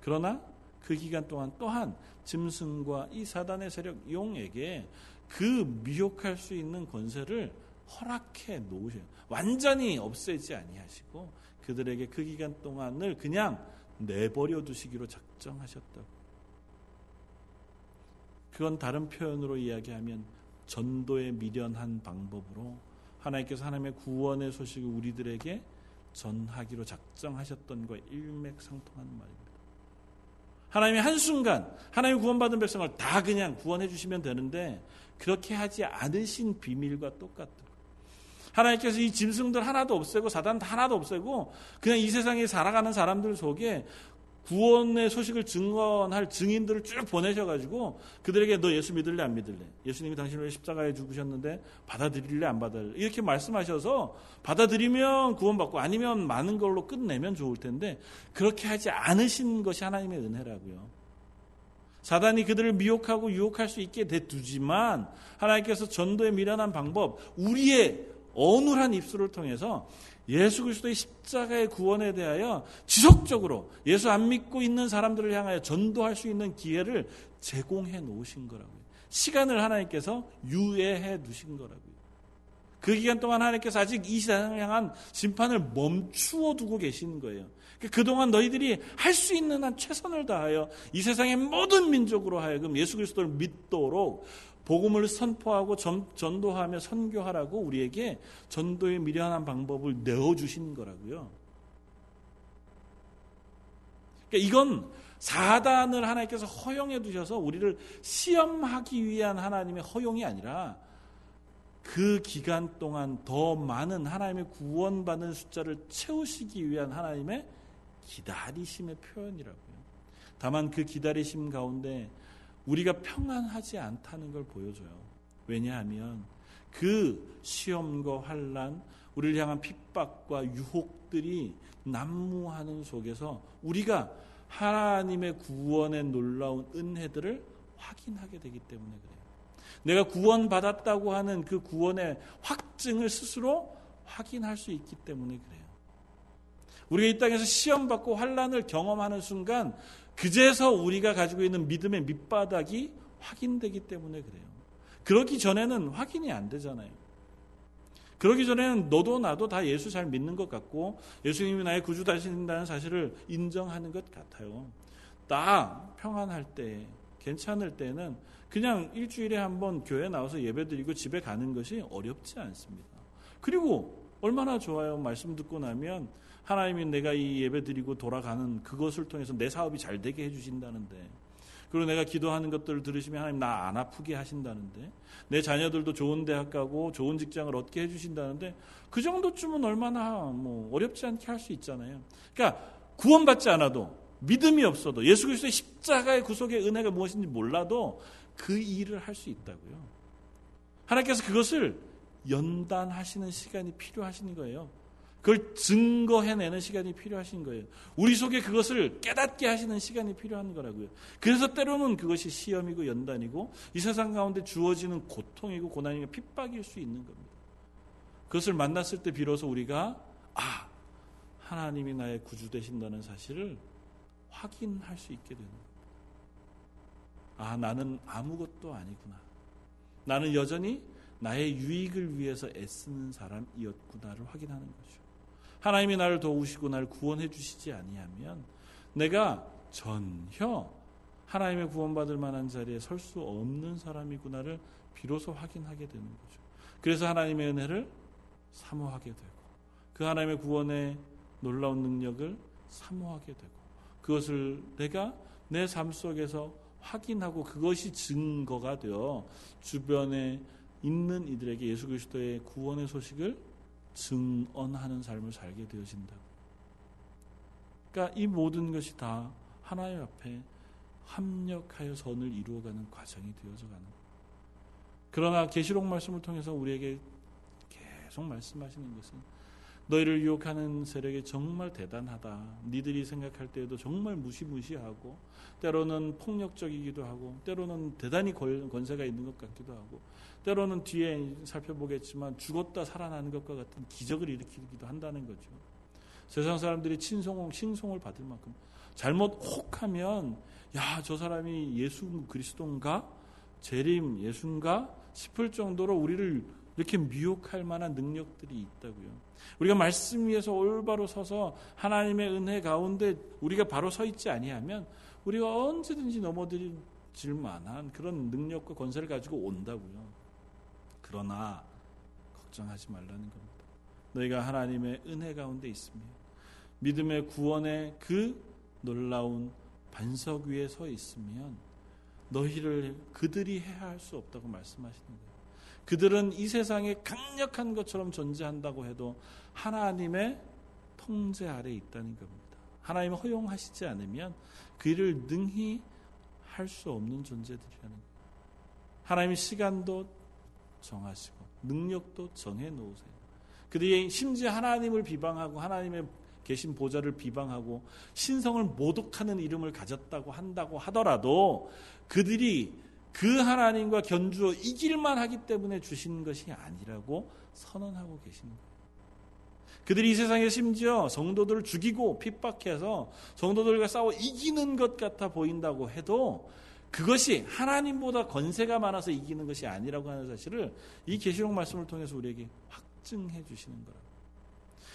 그러나 그 기간 동안 또한 짐승과 이 사단의 세력 용에게 그 미혹할 수 있는 권세를 허락해 놓으셔요. 완전히 없애지 아니하시고 그들에게 그 기간 동안을 그냥 내버려 두시기로 작정하셨다고. 그건 다른 표현으로 이야기하면 전도에 미련한 방법으로 하나님께서 하나님의 구원의 소식을 우리들에게 전하기로 작정하셨던 것 일맥상통하는 말입니다. 하나님이 한순간 하나님 구원받은 백성을 다 그냥 구원해 주시면 되는데 그렇게 하지 않으신 비밀과 똑같다. 하나님께서 이 짐승들 하나도 없애고 사단 하나도 없애고 그냥 이 세상에 살아가는 사람들 속에 구원의 소식을 증언할 증인들을 쭉 보내셔가지고 그들에게 너 예수 믿을래 안 믿을래? 예수님이 당신을 십자가에 죽으셨는데 받아들일래 안 받아들래? 이렇게 말씀하셔서 받아들이면 구원받고 아니면 많은 걸로 끝내면 좋을 텐데 그렇게 하지 않으신 것이 하나님의 은혜라고요. 사단이 그들을 미혹하고 유혹할 수 있게 대두지만 하나님께서 전도에 미련한 방법, 우리의 어눌한 입술을 통해서 예수 그리스도의 십자가의 구원에 대하여 지속적으로 예수 안 믿고 있는 사람들을 향하여 전도할 수 있는 기회를 제공해 놓으신 거라고요. 시간을 하나님께서 유예해 두신 거라고요. 그 기간 동안 하나님께서 아직 이 세상을 향한 심판을 멈추어 두고 계신 거예요. 그동안 너희들이 할 수 있는 한 최선을 다하여 이 세상의 모든 민족으로 하여금 예수 그리스도를 믿도록 복음을 선포하고 전, 전도하며 선교하라고 우리에게 전도에 미련한 방법을 내어주신 거라고요. 그러니까 이건 사단을 하나님께서 허용해 두셔서 우리를 시험하기 위한 하나님의 허용이 아니라 그 기간 동안 더 많은 하나님의 구원받는 숫자를 채우시기 위한 하나님의 기다리심의 표현이라고요. 다만 그 기다리심 가운데 우리가 평안하지 않다는 걸 보여줘요. 왜냐하면 그 시험과 환란, 우리를 향한 핍박과 유혹들이 난무하는 속에서 우리가 하나님의 구원의 놀라운 은혜들을 확인하게 되기 때문에 그래요. 내가 구원받았다고 하는 그 구원의 확증을 스스로 확인할 수 있기 때문에 그래요. 우리가 이 땅에서 시험받고 환란을 경험하는 순간 그제서 우리가 가지고 있는 믿음의 밑바닥이 확인되기 때문에 그래요. 그러기 전에는 확인이 안 되잖아요. 그러기 전에는 너도 나도 다 예수 잘 믿는 것 같고 예수님이 나의 구주 되신다는 사실을 인정하는 것 같아요. 나 평안할 때, 괜찮을 때는 그냥 일주일에 한 번 교회 나와서 예배 드리고 집에 가는 것이 어렵지 않습니다. 그리고 얼마나 좋아요. 말씀 듣고 나면 하나님이 내가 이 예배 드리고 돌아가는 그것을 통해서 내 사업이 잘 되게 해주신다는데 그리고 내가 기도하는 것들을 들으시면 하나님 나 안 아프게 하신다는데 내 자녀들도 좋은 대학 가고 좋은 직장을 얻게 해주신다는데 그 정도쯤은 얼마나 뭐 어렵지 않게 할 수 있잖아요. 그러니까 구원받지 않아도 믿음이 없어도 예수 그리스도의 십자가의 구속의 은혜가 무엇인지 몰라도 그 일을 할 수 있다고요. 하나님께서 그것을 연단하시는 시간이 필요하신 거예요. 그걸 증거해내는 시간이 필요하신 거예요. 우리 속에 그것을 깨닫게 하시는 시간이 필요한 거라고요. 그래서 때로는 그것이 시험이고 연단이고 이 세상 가운데 주어지는 고통이고 고난이고 핍박일 수 있는 겁니다. 그것을 만났을 때 비로소 우리가 아 하나님이 나의 구주 되신다는 사실을 확인할 수 있게 되는 겁니다. 아 나는 아무것도 아니구나. 나는 여전히 나의 유익을 위해서 애쓰는 사람이었구나를 확인하는 거죠. 하나님이 나를 도우시고 나를 구원해 주시지 아니하면 내가 전혀 하나님의 구원받을 만한 자리에 설 수 없는 사람이구나를 비로소 확인하게 되는 거죠. 그래서 하나님의 은혜를 사모하게 되고 그 하나님의 구원의 놀라운 능력을 사모하게 되고 그것을 내가 내 삶 속에서 확인하고 그것이 증거가 되어 주변에 있는 이들에게 예수 그리스도의 구원의 소식을 증언하는 삶을 살게 되어진다. 그러니까 이 모든 것이 다 하나님 앞에 합력하여 선을 이루어가는 과정이 되어져 가는 거예요. 그러나 계시록 말씀을 통해서 우리에게 계속 말씀하시는 것은 너희를 유혹하는 세력이 정말 대단하다. 니들이 생각할 때에도 정말 무시무시하고 때로는 폭력적이기도 하고 때로는 대단히 권세가 있는 것 같기도 하고 때로는 뒤에 살펴보겠지만 죽었다 살아나는 것과 같은 기적을 일으키기도 한다는 거죠. 세상 사람들이 친송, 칭송을 받을 만큼 잘못 혹하면 야 저 사람이 예수 그리스도인가 재림 예수인가 싶을 정도로 우리를 이렇게 미혹할 만한 능력들이 있다고요. 우리가 말씀 위에서 올바로 서서 하나님의 은혜 가운데 우리가 바로 서 있지 아니하면 우리가 언제든지 넘어질 만한 그런 능력과 권세를 가지고 온다고요. 그러나 걱정하지 말라는 겁니다. 너희가 하나님의 은혜 가운데 있으며 믿음의 구원의 그 놀라운 반석 위에 서 있으면 너희를 그들이 해야 할 수 없다고 말씀하시는 거예요. 그들은 이 세상에 강력한 것처럼 존재한다고 해도 하나님의 통제 아래 있다는 겁니다. 하나님을 허용하시지 않으면 그 일을 능히 할 수 없는 존재들이라는 거예요. 하나님의 시간도 정하시고 능력도 정해 놓으세요. 그들이 심지어 하나님을 비방하고 하나님의 계신 보좌를 비방하고 신성을 모독하는 이름을 가졌다고 한다고 하더라도 그들이 그 하나님과 견주어 이길만 하기 때문에 주신 것이 아니라고 선언하고 계시는 거예요. 그들이 이 세상에 심지어 성도들을 죽이고 핍박해서 성도들과 싸워 이기는 것 같아 보인다고 해도 그것이 하나님보다 권세가 많아서 이기는 것이 아니라고 하는 사실을 이 계시록 말씀을 통해서 우리에게 확증해 주시는 거라.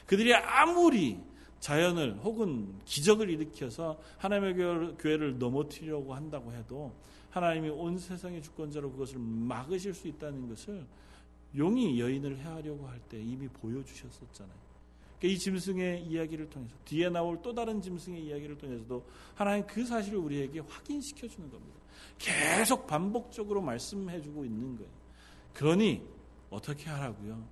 그들이 아무리 자연을 혹은 기적을 일으켜서 하나님의 교회를 넘어뜨리려고 한다고 해도 하나님이 온 세상의 주권자로 그것을 막으실 수 있다는 것을 용이 여인을 해하려고 할 때 이미 보여주셨었잖아요. 그러니까 이 짐승의 이야기를 통해서 뒤에 나올 또 다른 짐승의 이야기를 통해서도 하나님 그 사실을 우리에게 확인시켜 주는 겁니다. 계속 반복적으로 말씀해 주고 있는 거예요. 그러니 어떻게 하라고요?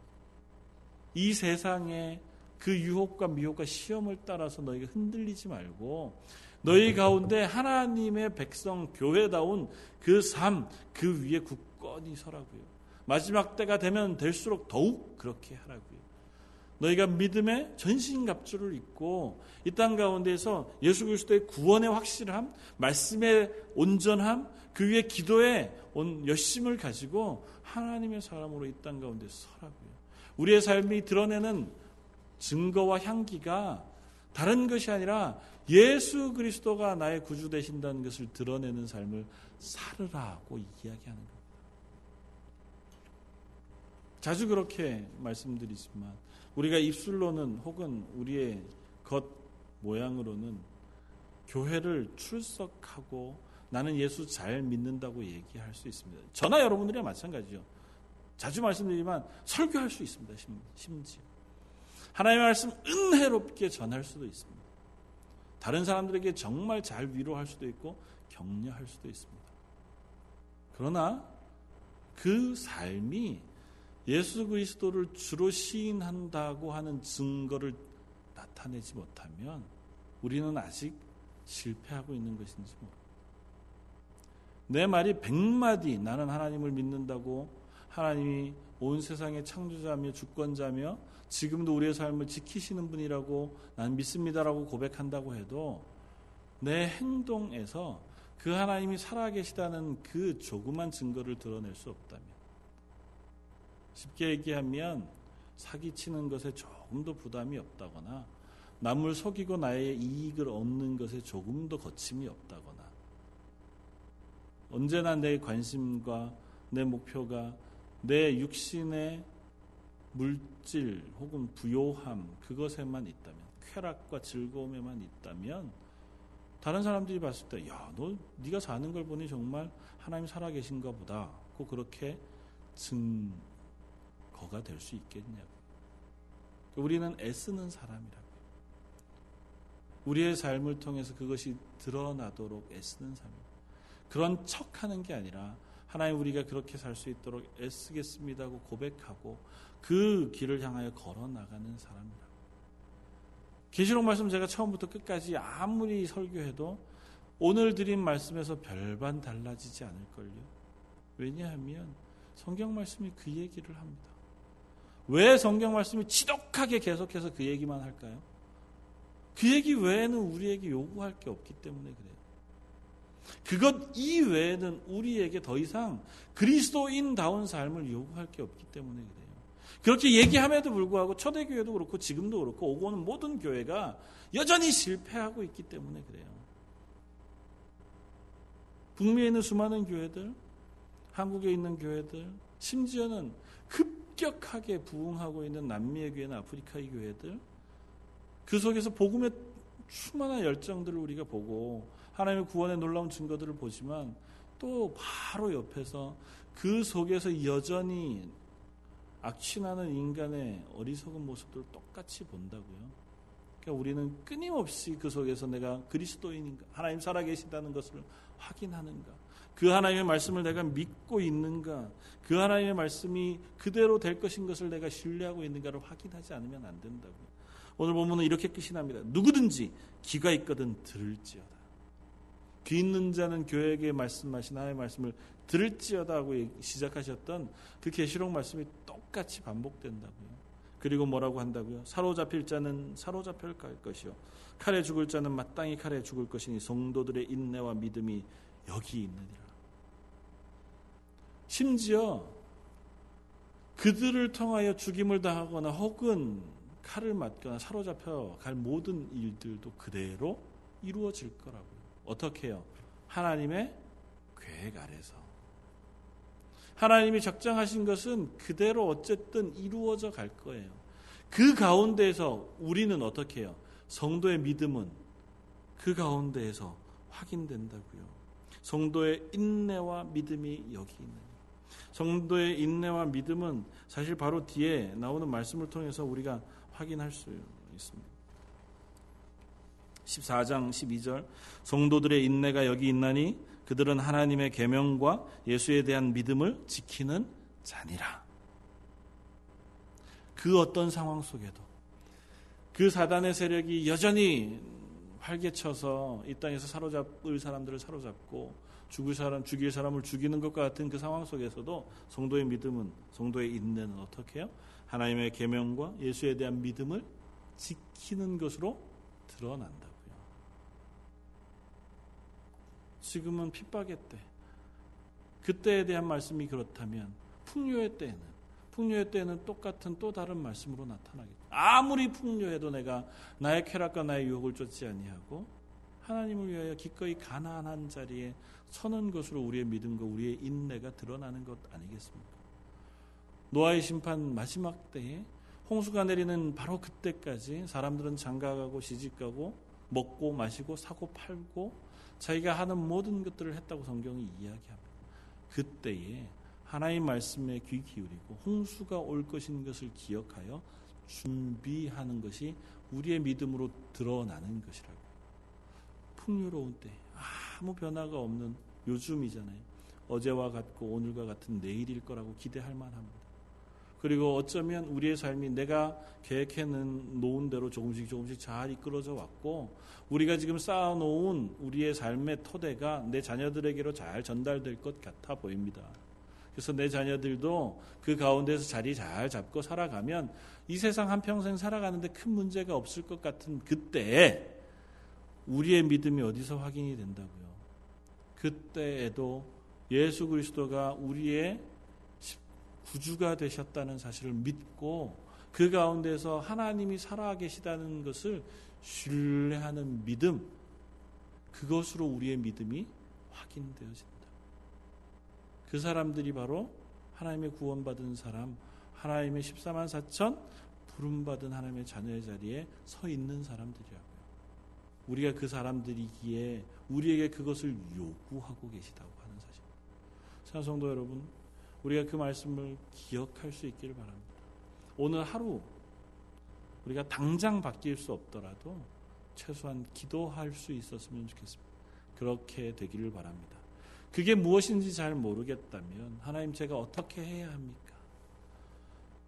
이 세상에 그 유혹과 미혹과 시험을 따라서 너희가 흔들리지 말고 너희 가운데 하나님의 백성 교회다운 그 삶, 그 위에 굳건히 서라고요. 마지막 때가 되면 될수록 더욱 그렇게 하라고요. 너희가 믿음의 전신갑주를 입고 이 땅 가운데서 예수 그리스도의 구원의 확실함, 말씀의 온전함, 그 위에 기도의 온 열심을 가지고 하나님의 사람으로 이 땅 가운데 서라고요. 우리의 삶이 드러내는 증거와 향기가 다른 것이 아니라 예수 그리스도가 나의 구주 되신다는 것을 드러내는 삶을 살으라고 이야기하는 겁니다. 자주 그렇게 말씀드리지만 우리가 입술로는 혹은 우리의 겉 모양으로는 교회를 출석하고 나는 예수 잘 믿는다고 얘기할 수 있습니다. 저나 여러분들이 마찬가지죠. 자주 말씀드리지만 설교할 수 있습니다. 심지어. 하나님의 말씀 은혜롭게 전할 수도 있습니다. 다른 사람들에게 정말 잘 위로할 수도 있고 격려할 수도 있습니다. 그러나 그 삶이 예수 그리스도를 주로 시인한다고 하는 증거를 나타내지 못하면 우리는 아직 실패하고 있는 것인지 모릅니다. 내 말이 백마디 나는 하나님을 믿는다고 하나님이 온 세상의 창조자며 주권자며 지금도 우리의 삶을 지키시는 분이라고 난 믿습니다라고 고백한다고 해도 내 행동에서 그 하나님이 살아계시다는 그 조그만 증거를 드러낼 수 없다면 쉽게 얘기하면 사기치는 것에 조금 더 부담이 없다거나 남을 속이고 나의 이익을 얻는 것에 조금 더 거침이 없다거나 언제나 내 관심과 내 목표가 내 육신의 물질 혹은 부요함 그것에만 있다면 쾌락과 즐거움에만 있다면 다른 사람들이 봤을 때 야 너 네가 사는 걸 보니 정말 하나님 살아계신가 보다. 고 그렇게 증거가 될 수 있겠냐고. 우리는 애쓰는 사람이라고. 우리의 삶을 통해서 그것이 드러나도록 애쓰는 삶입니다 그런 척하는 게 아니라 하나님 우리가 그렇게 살 수 있도록 애쓰겠습니다고 고백하고 그 길을 향하여 걸어 나가는 사람이라. 계시록 말씀 제가 처음부터 끝까지 아무리 설교해도 오늘 드린 말씀에서 별반 달라지지 않을걸요. 왜냐하면 성경 말씀이 그 얘기를 합니다. 왜 성경 말씀이 지독하게 계속해서 그 얘기만 할까요? 그 얘기 외에는 우리에게 요구할 게 없기 때문에 그래요. 그것 이외에는 우리에게 더 이상 그리스도인다운 삶을 요구할 게 없기 때문에 그래요. 그렇게 얘기함에도 불구하고 초대교회도 그렇고 지금도 그렇고 오고 오는 모든 교회가 여전히 실패하고 있기 때문에 그래요. 북미에 있는 수많은 교회들, 한국에 있는 교회들, 심지어는 급격하게 부흥하고 있는 남미의 교회나 아프리카의 교회들, 그 속에서 복음의 수많은 열정들을 우리가 보고 하나님의 구원의 놀라운 증거들을 보지만 또 바로 옆에서 그 속에서 여전히 악취나는 인간의 어리석은 모습들을 똑같이 본다고요. 그러니까 우리는 끊임없이 그 속에서 내가 그리스도인인가, 하나님 살아계신다는 것을 확인하는가, 그 하나님의 말씀을 내가 믿고 있는가, 그 하나님의 말씀이 그대로 될 것인 것을 내가 신뢰하고 있는가를 확인하지 않으면 안 된다고요. 오늘 보면 이렇게 끝이 납니다. 누구든지 귀가 있거든 들을지어다. 귀 있는 자는 교회에게 말씀하신 하나님의 말씀을 들을지어다 하고 시작하셨던 그 계시록 말씀이 똑같이 반복된다고요. 그리고 뭐라고 한다고요? 사로잡힐 자는 사로잡힐 것이요. 칼에 죽을 자는 마땅히 칼에 죽을 것이니 성도들의 인내와 믿음이 여기 있느니라. 심지어 그들을 통하여 죽임을 당하거나 혹은 칼을 맞거나 사로잡혀 갈 모든 일들도 그대로 이루어질 거라고요. 어떻게 해요? 하나님의 계획 아래서. 하나님이 적정하신 것은 그대로 어쨌든 이루어져 갈 거예요. 그 가운데에서 우리는 어떻게 해요? 성도의 믿음은 그 가운데에서 확인된다고요. 성도의 인내와 믿음이 여기 있는. 성도의 인내와 믿음은 사실 바로 뒤에 나오는 말씀을 통해서 우리가 확인할 수 있습니다. 14장 12절 성도들의 인내가 여기 있나니 그들은 하나님의 계명과 예수에 대한 믿음을 지키는 자니라. 그 어떤 상황 속에도 그 사단의 세력이 여전히 활개쳐서 이 땅에서 사로잡을 사람들을 사로잡고 죽을 사람 죽일 사람을 죽이는 것과 같은 그 상황 속에서도 성도의 믿음은 성도의 인내는 어떻게 해요? 하나님의 계명과 예수에 대한 믿음을 지키는 것으로 드러난다. 지금은 핍박의 때. 그때에 대한 말씀이 그렇다면 풍요의 때는 풍요의 때는 똑같은 또 다른 말씀으로 나타나겠죠. 아무리 풍요해도 내가 나의 쾌락과 나의 유혹을 쫓지 아니하고 하나님을 위하여 기꺼이 가난한 자리에 서는 것으로 우리의 믿음과 우리의 인내가 드러나는 것 아니겠습니까? 노아의 심판 마지막 때에 홍수가 내리는 바로 그때까지 사람들은 장가가고 시집가고 먹고 마시고 사고 팔고 자기가 하는 모든 것들을 했다고 성경이 이야기합니다. 그때에 하나님 말씀에 귀 기울이고 홍수가 올 것인 것을 기억하여 준비하는 것이 우리의 믿음으로 드러나는 것이라고. 풍요로운 때 아무 변화가 없는 요즘이잖아요. 어제와 같고 오늘과 같은 내일일 거라고 기대할 만합니다. 그리고 어쩌면 우리의 삶이 내가 계획해 놓은 대로 조금씩 조금씩 잘 이끌어져 왔고 우리가 지금 쌓아놓은 우리의 삶의 토대가 내 자녀들에게로 잘 전달될 것 같아 보입니다. 그래서 내 자녀들도 그 가운데서 자리 잘 잡고 살아가면 이 세상 한평생 살아가는데 큰 문제가 없을 것 같은 그때에 우리의 믿음이 어디서 확인이 된다고요. 그때에도 예수 그리스도가 우리의 구주가 되셨다는 사실을 믿고 그 가운데서 하나님이 살아 계시다는 것을 신뢰하는 믿음 그것으로 우리의 믿음이 확인되어진다. 그 사람들이 바로 하나님의 구원받은 사람, 하나님의 14만 4천 부름받은 하나님의 자녀의 자리에 서 있는 사람들이라고요. 우리가 그 사람들이기에 우리에게 그것을 요구하고 계시다고 하는 사실. 찬성도 여러분, 우리가 그 말씀을 기억할 수 있기를 바랍니다. 오늘 하루 우리가 당장 바뀔 수 없더라도 최소한 기도할 수 있었으면 좋겠습니다. 그렇게 되기를 바랍니다. 그게 무엇인지 잘 모르겠다면 하나님 제가 어떻게 해야 합니까?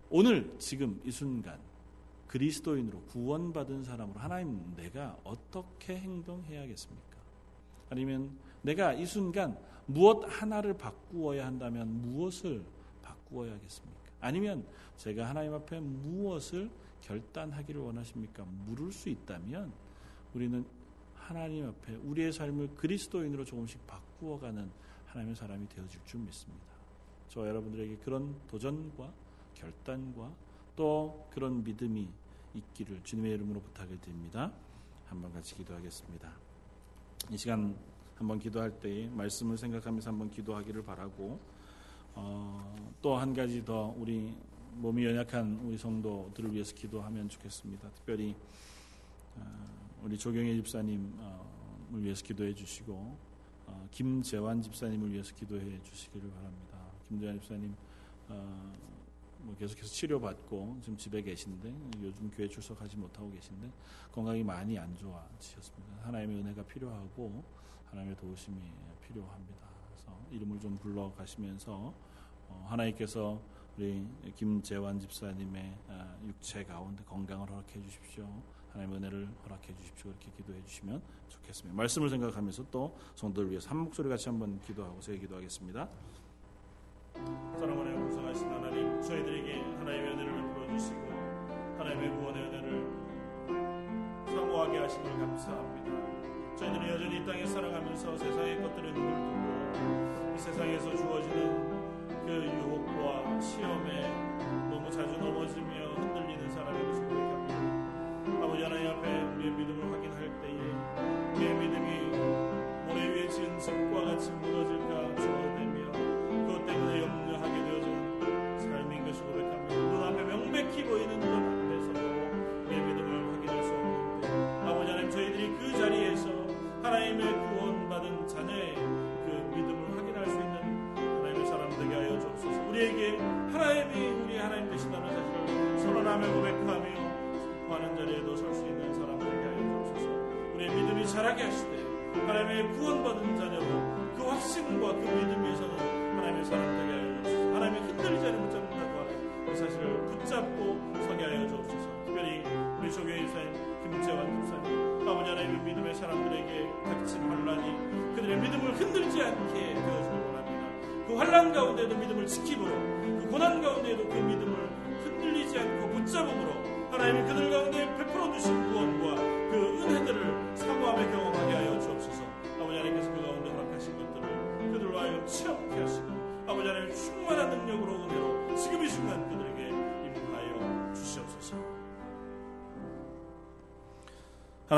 오늘 지금 이 순간 그리스도인으로 구원받은 사람으로 하나님 내가 어떻게 행동해야겠습니까? 아니면 내가 이 순간 무엇 하나를 바꾸어야 한다면 무엇을 바꾸어야겠습니까? 아니면 제가 하나님 앞에 무엇을 결단하기를 원하십니까? 물을 수 있다면 우리는 하나님 앞에 우리의 삶을 그리스도인으로 조금씩 바꾸어가는 하나님의 사람이 되어질 줄 믿습니다. 저 여러분들에게 그런 도전과 결단과 또 그런 믿음이 있기를 주님의 이름으로 부탁을 드립니다. 한번 같이 기도하겠습니다. 이 시간 한번 기도할 때 말씀을 생각하면서 한번 기도하기를 바라고 어, 또 한 가지 더 우리 몸이 연약한 우리 성도들을 위해서 기도하면 좋겠습니다. 특별히 어, 우리 조경혜 집사님을 위해서 기도해 주시고 어, 김재환 집사님을 위해서 기도해 주시기를 바랍니다. 김재환 집사님 어, 뭐 계속해서 치료받고 지금 집에 계신데 요즘 교회 출석하지 못하고 계신데 건강이 많이 안 좋아지셨습니다. 하나님의 은혜가 필요하고 하나님의 도우심이 필요합니다. 그래서 이름을 좀 불러 가시면서 어, 하나님께서 우리 김재환 집사님의 아, 육체 가운데 건강을 허락해 주십시오. 하나님의 은혜를 허락해 주십시오. 이렇게 기도해 주시면 좋겠습니다. 말씀을 생각하면서 또 성도를 위해서 한 목소리 같이 한번 기도하고 새 기도하겠습니다. 사랑하는 하나님 저희들에게 하나님의 은혜를 베풀어 주시고 하나님의 구원의 은혜를 사모하게 하심을 감사합니다. 저희들은 여전히 이 땅에 살아가면서 세상의 것들을 눈을 두고 이 세상에서 주어지는 그 유혹과 시험에 너무 자주 넘어지며 흔들리는 사람의 것을 고백합니다. 아버지 하나님 앞에 우리의 믿음을 확인할 때에 우리의 믿음이 모래 위에 지은 집과 같이 무너질까 주어되며 그것 때문에 염려 하나님의 구원받은 자녀로 그 확신과 그 믿음 위에서는 하나님의 사람 되게 하여 주옵소서. 하나님의 흔들리지 않는 붙잡는다고 하는 그 사실을 붙잡고 서게 하여 주옵소서. 특별히 우리 조교의 사님 김재환 집사님 아버지 하나님의 믿음의 사람들에게 닥친 환란이 그들의 믿음을 흔들지 않게 되어주길 원합니다. 그 환란 가운데도 믿음을 지킴으로 그 고난 가운데도 그 믿음을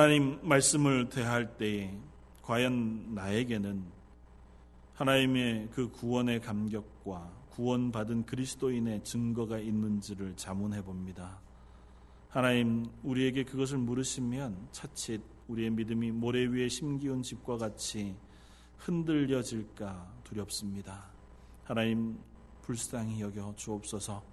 하나님 말씀을 대할 때에 과연 나에게는 하나님의 그 구원의 감격과 구원받은 그리스도인의 증거가 있는지를 자문해 봅니다. 하나님 우리에게 그것을 물으시면 차칫 우리의 믿음이 모래 위에 심기운 집과 같이 흔들려질까 두렵습니다. 하나님 불쌍히 여겨 주옵소서.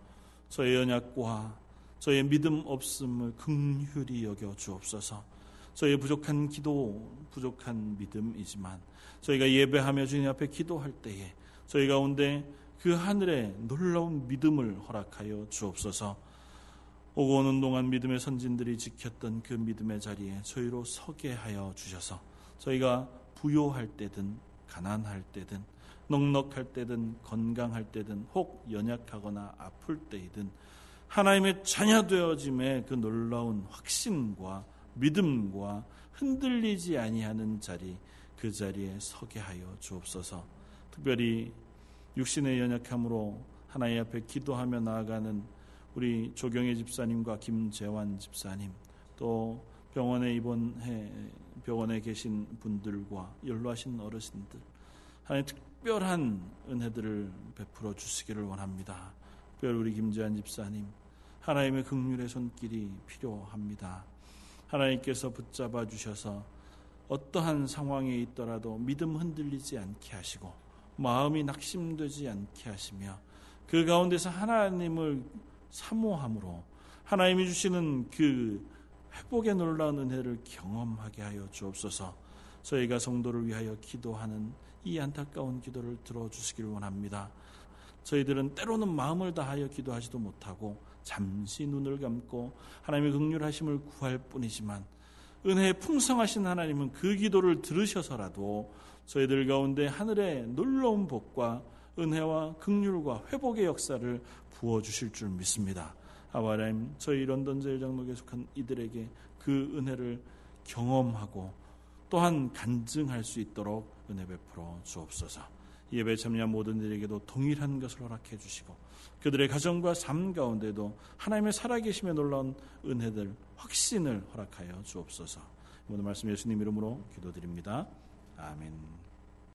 저의 연약과 저의 믿음 없음을 긍휼히 여겨 주옵소서. 저희의 부족한 기도, 부족한 믿음이지만 저희가 예배하며 주님 앞에 기도할 때에 저희 가운데 그 하늘에 놀라운 믿음을 허락하여 주옵소서. 오고 오는 동안 믿음의 선진들이 지켰던 그 믿음의 자리에 저희로 서게 하여 주셔서 저희가 부요할 때든 가난할 때든 넉넉할 때든 건강할 때든 혹 연약하거나 아플 때이든 하나님의 자녀 되어짐의 그 놀라운 확신과 믿음과 흔들리지 아니하는 자리 그 자리에 서게 하여 주옵소서. 특별히 육신의 연약함으로 하나님 앞에 기도하며 나아가는 우리 조경혜 집사님과 김재환 집사님 또 병원에 입원해 병원에 계신 분들과 연로하신 어르신들 하나님 특별한 은혜들을 베풀어 주시기를 원합니다. 특별 우리 김재환 집사님 하나님의 극률의 손길이 필요합니다. 하나님께서 붙잡아 주셔서 어떠한 상황에 있더라도 믿음 흔들리지 않게 하시고 마음이 낙심되지 않게 하시며 그 가운데서 하나님을 사모함으로 하나님이 주시는 그 회복의 놀라운 은혜를 경험하게 하여 주옵소서. 저희가 성도를 위하여 기도하는 이 안타까운 기도를 들어주시기를 원합니다. 저희들은 때로는 마음을 다하여 기도하지도 못하고 잠시 눈을 감고 하나님의 극률하심을 구할 뿐이지만 은혜에 풍성하신 하나님은 그 기도를 들으셔서라도 저희들 가운데 하늘의 놀라운 복과 은혜와 극률과 회복의 역사를 부어 주실 줄 믿습니다. 아바라임 저희 런던 제일장로에 속한 이들에게 그 은혜를 경험하고 또한 간증할 수 있도록 은혜 베풀어 주옵소서. 예배 참여한 모든 이들에게도 동일한 것을 허락해 주시고 그들의 가정과 삶 가운데도 하나님의 살아계심에 놀라운 은혜들 확신을 허락하여 주옵소서. 모든 말씀 예수님 이름으로 기도드립니다. 아멘.